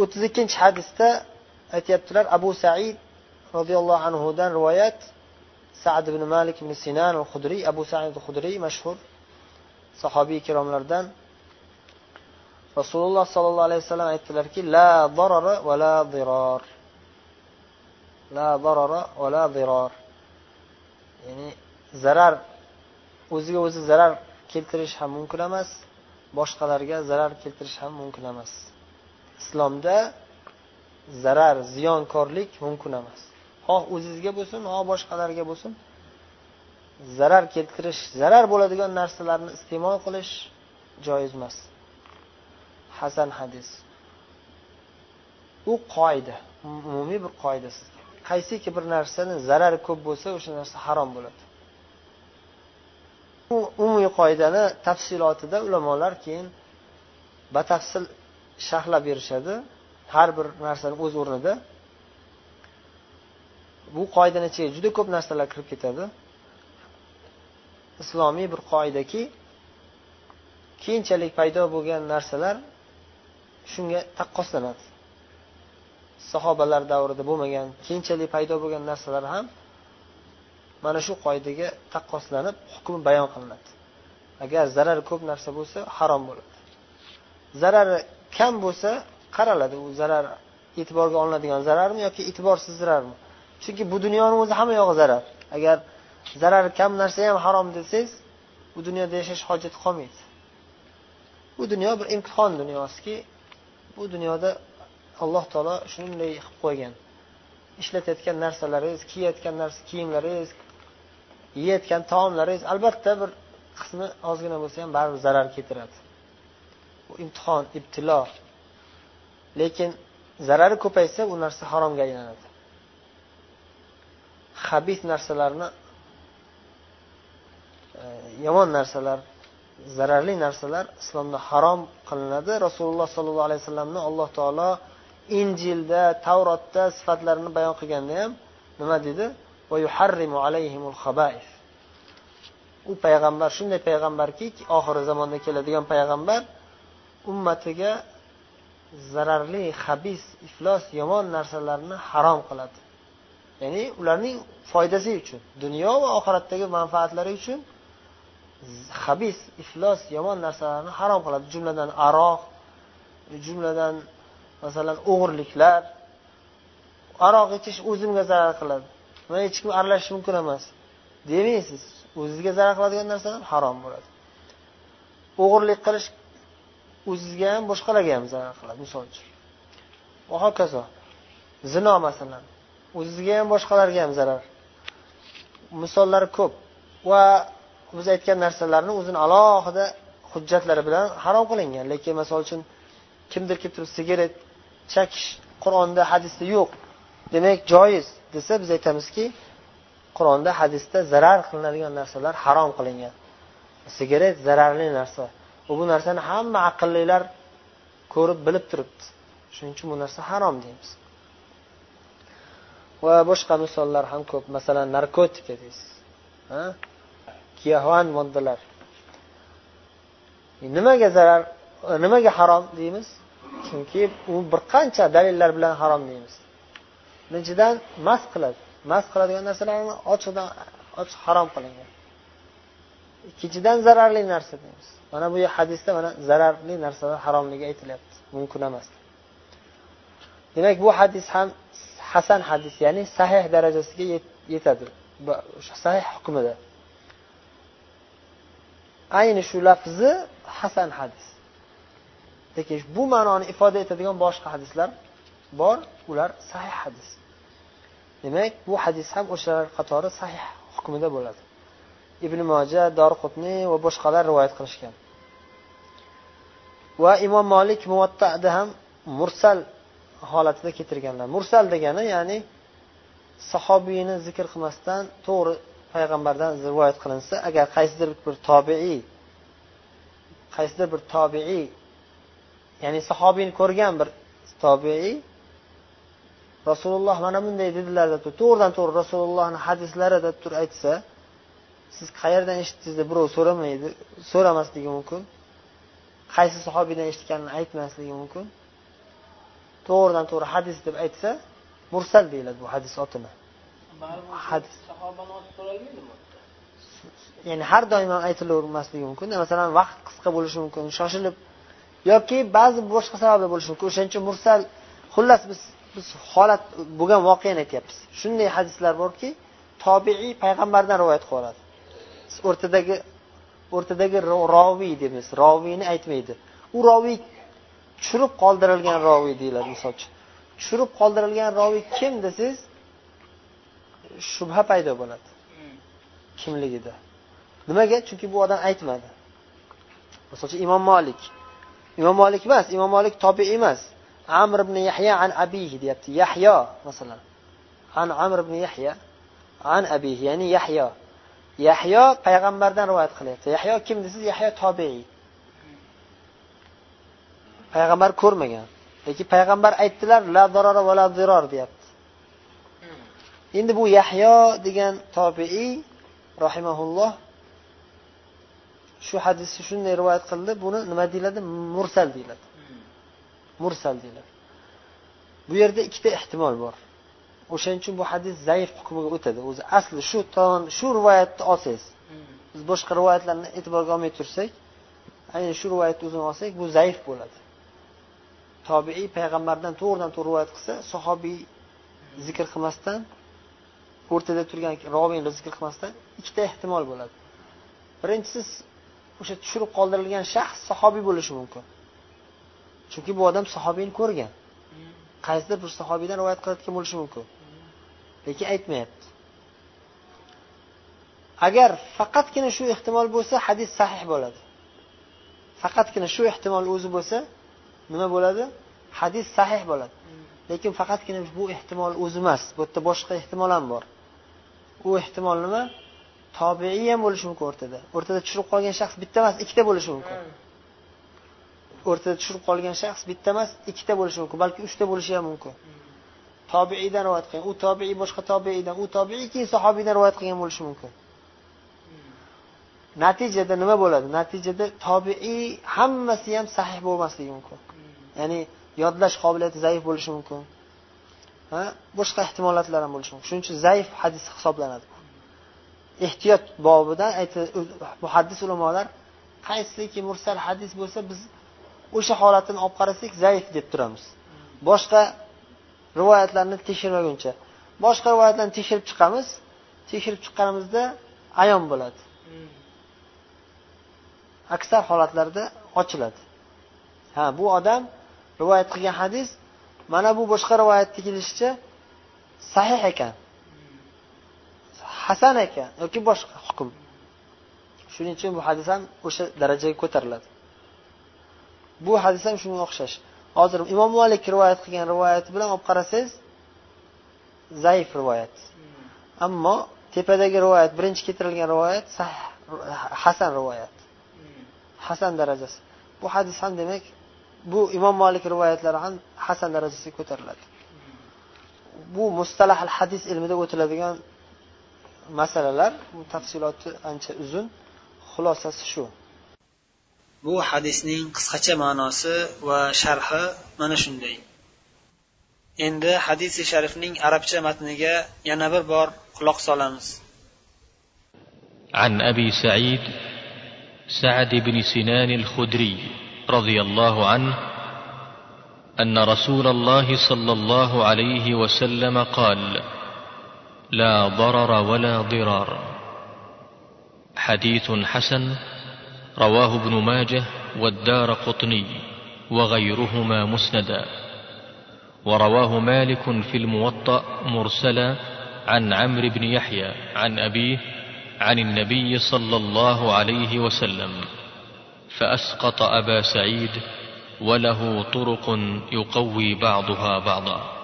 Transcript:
o'ttiz ikkinchi hadisda aytyaptilar abu said roziyallohu anhudan rivoyat sad ibn malik ibn sinan al hudriy abu said al hudriy mashhur sahobiy ikromlardan rasululloh sollallohu alayhi vasallam aytdilarki la darara va la diror la darara va la diror ya'ni zarar o'ziga o'zi zarar keltirish ham mumkin emas boshqalarga zarar keltirish ham mumkin emas. Islomda zarar ziyonkorlik mumkin emas. Xoh o'zizga bo'lsin xoh boshqalarga bo'lsin. Zarar keltirish zarar bo'ladigan narsalarni iste'mol qilish joiz emas. Hasan hadis. U qoida umumiy bir qoida sizga. Qaysiki bir narsani zarari ko'p bo'lsa o'sha narsa harom bo'ladi. Bu umumiy qoidani tafsilotida ulamolar keyin batafsil sharhlab berishadi. Har bir narsani o'z o'rnida. Bu qoidani ichiga juda ko'p narsalar kirib ketadi. Islomiy bir qoidaki keyinchalik paydo bo'lgan narsalar shunga taqqoslanadi. Sahobalar davrida bo'lmagan keyinchalik paydo bo'lgan narsalar ham mana shu qoidaga taqqoslanib hukmi bayon qilinadi. Agar zarari ko'p narsa bo'lsa harom bo'ladi. Zarari kam bo'lsa qaraladi u zarar e'tiborga olinadigan zararmi yoki e'tiborsiz zararmi? Chunki bu dunyoni o'zi hamma yog'i zarar. Agar zarari kam narsa ham harom desangiz bu dunyoda yashash hojati qolmaydi. Bu dunyo bir imtihon dunyosiki bu dunyoda alloh taolo shunday qilib qo'ygan. Ishlatayotgan narsalaringiz kiyayotgan narsa kiyimlaringiz yeyayotgan taomlaringiz albatta bir qismi ozgina bo'lsa ham baribir zarar keltiradi. Bu imtihon ibtilo. Lekin zarari ko'paysa u narsa haromga aylanadi. Habis narsalarni e, yomon narsalar zararli narsalar islomda harom qilinadi. Rasululloh sollallohu alayhi vasallamni alloh taolo injilda tavrotda sifatlarini bayon qilganda ham nima dedi? U payg'ambar shunday payg'ambarki oxirgi zamonda keladigan payg'ambar ummatiga zararli habis iflos yomon narsalarni harom qiladi. Ya'ni ularning foydasi uchun dunyo va oxiratdagi manfaatlari uchun habis iflos yomon narsalarni harom qiladi. Jumladan aroq jumladan masalan o'g'irliklar. Aroq ichish o'zimga zarar qiladi. Man hech kim aralashishi mumkin emas. Demaysiz o'zizga zarar qiladigan narsalar harom bo'ladi. O'g'irlik qilish o'zizga ham boshqalarga ham zarar qiladi misol uchun. Va hokazo. Zino masalan. O'zizga ham boshqalarga ham zarar. Misollari ko'p. Va biz aytgan narsalarni o'zini alohida hujjatlari bilan harom qilingan. Lekin misol uchun kimdir kelib turib sigaret chakish qur'onda hadisda yo'q. Demak joiz desa biz aytamizki qur'onda hadisda zarar qilinadigan narsalar harom qilingan. Sigaret zararli narsa. Bu narsani hamma aqllilar ko'rib bilib turibdi. Shuning uchun bu narsa harom deymiz. Va boshqa misollar ham ko'p. Masalan narkotika deysiz giyohvand moddalar. E, nimaga zarar e, nimaga harom deymiz? Chunki u bir qancha dalillar bilan harom deymiz. Birinchidan mast qiladi. Mast qiladigan narsalarni ochiqdan ochiq harom qilingan. Ikkinchidan zararli narsa deymiz. Mana bu hadisda mana zararli narsalar haromligi aytilyapti. Mumkin emas. Demak bu hadis ham hasan hadis ya'ni sahih darajasiga yetadi. Sahih hukmida. Ayni shu lafzi hasan hadis. Lekin bu ma'noni ifoda etadigan boshqa hadislar bor ular sahih hadis. Demak bu hadis ham o'shalar qatori sahih hukmida bo'ladi. Ibn moja dorqutniy va boshqalar rivoyat qilishgan. Va imom molik muvattada ham mursal holatida keltirganlar. Mursal degani ya'ni sahobiyni zikr qilmasdan to'g'ri payg'ambardan rivoyat qilinsa agar qaysidir bir tobiiy qaysidir bir tobiiy ya'ni sahobiyni ko'rgan bir tobiiy rasululloh mana bunday dedilar deb to'g'ridan to'g'ri rasulullohni hadislari deb turib aytsa siz qayerdan eshitdingiz deb birov so'ramaydi so'ramasligi mumkin. Qaysi sahobiydan eshitganini aytmasligi mumkin. To'g'ridan to'g'ri hadis deb aytsa mursal deyiladi bu hadis otini. Hadis. ya'ni har doim ham aytilavermasligi mumkin. Masalan vaqt qisqa bo'lishi mumkin shoshilib yoki ba'zi boshqa sabablar bo'lishi mumkin. O'shaning uchun mursal xullas biz biz holat bo'lgan voqeani aytyapmiz. Shunday hadislar borki tobiiy payg'ambardan rivoyat qilib oladi o'rtadagi o'rtadagi roviy deymiz. Roviyni aytmaydi. U roviy tushirib qoldirilgan roviy deyiladi misol uchun. Tushirib qoldirilgan roviy kim desangiz shubha paydo bo'ladi. Kimligida. Nimaga? Chunki bu odam aytmadi. Misol uchun imom molik imom molik emas imom molik tobi emas. Amr ibn yahya an abihi deyapti. Yahyo masalan. An amr ibn yahya an abihi ya'ni yahyo yahyo payg'ambardan rivoyat qilyapti. Yahyo kim desangiz yahyo tobiiy. Payg'ambar ko'rmagan. Lekin payg'ambar aytdilar la zarara va la ziror deyapti. Endi bu yahyo degan tobiiy rahimaulloh shu hadisni shunday rivoyat qildi. Buni nima deyiladi? Mursal deyiladi. Mursal deyiladi. Bu yerda ikkita ehtimol bor. O'shaning uchun bu hadis zaif hukmiga o'tadi. O'zi asli shu shu rivoyatni olsangiz biz boshqa rivoyatlarni e'tiborga olmay tursak aynan shu rivoyatni o'zini olsak bu zaif bo'ladi. Tobiiy payg'ambardan to'g'ridan to'g'ri rivoyat qilsa sahobiy zikr qilmasdan o'rtada turgan roviyni zikr qilmasdan ikkita ehtimol bo'ladi. Birinchisi o'sha tushirib qoldirilgan shaxs sahobiy bo'lishi mumkin. Chunki bu odam sahobiyni ko'rgan. Qaysidir bir sahobiydan rivoyat qilayotgan bo'lishi mumkin lekin aytmayapti. Agar faqatgina shu ehtimol bo'lsa hadis sahih bo'ladi. Faqatgina shu ehtimol o'zi bo'lsa nima bo'ladi? Hadis sahih bo'ladi. Lekin faqatgina bu ehtimol o'zi emas. Bu yerda boshqa ehtimol ham bor. U ehtimol nima? Tobeiy ham bo'lishi mumkin o'rtada. O'rtada tushirib qolgan shaxs bitta emas ikkita bo'lishi mumkin. O'rtada tushirib qolgan shaxs bitta emas ikkita bo'lishi mumkin balki uchta bo'lishi ham mumkin. Tobiiydan rivoyat qilgan. U tobiiy boshqa tobiiydan u tobiiy keyin sahobiydan rivoyat qilgan bo'lishi mumkin. Natijada nima bo'ladi? Natijada tobiiy hammasi ham sahih bo'lmasligi mumkin. Ya'ni yodlash qobiliyati zaif bo'lishi mumkin. Ha? Boshqa ehtimolotlar ham bo'lishi mumkin. Shuning uchun zaif hadis hisoblanadi. Ehtiyot bobidan muhaddis ulamolar qaysiki mursal hadis bo'lsa biz o'sha holatini olib qarasak zaif deb turamiz. Boshqa rivoyatlarni tekshirmaguncha. Boshqa rivoyatlarni tekshirib chiqamiz. Tekshirib chiqqanimizda ayon bo'ladi. Aksar holatlarda ochiladi. Ha bu odam rivoyat qilgan hadis mana bu boshqa rivoyatda kelishicha sahih ekan. Hasan ekan yoki boshqa hukm. Shuning uchun bu hadis ham o'sha darajaga ko'tariladi. Bu hadis ham shunga o'xshash hozir imom malik rivoyat qilgan rivoyati bilan olib qarasangiz zaif rivoyat. Ammo tepadagi rivoyat birinchi keltirilgan rivoyat hasan rivoyat. Hasan darajasi. Bu hadis ham demak bu imom molik rivoyatlari ham hasan darajasiga ko'tariladi. Bu mustalah al hadis ilmida o'tiladigan masalalar bu tafsiloti ancha uzun xulosasi shu. Bu hadisning qisqacha ma'nosi va sharhi mana shunday endi hadisi sharifning arabcha matniga yana bir bor quloq solamiz عن ابي سعيد سعد بن سنان الخدري رضي الله عنه ان رسول الله صلى الله عليه وسلم قال لا ضرر ولا ضرار حديث حسن رواه ابن ماجه والدار قطني وغيرهما مسندا. ورواه مالك في الموطأ مرسلا عن عمرو بن يحيى عن أبيه عن النبي صلى الله عليه وسلم. فأسقط أبا سعيد وله طرق يقوي بعضها بعضا.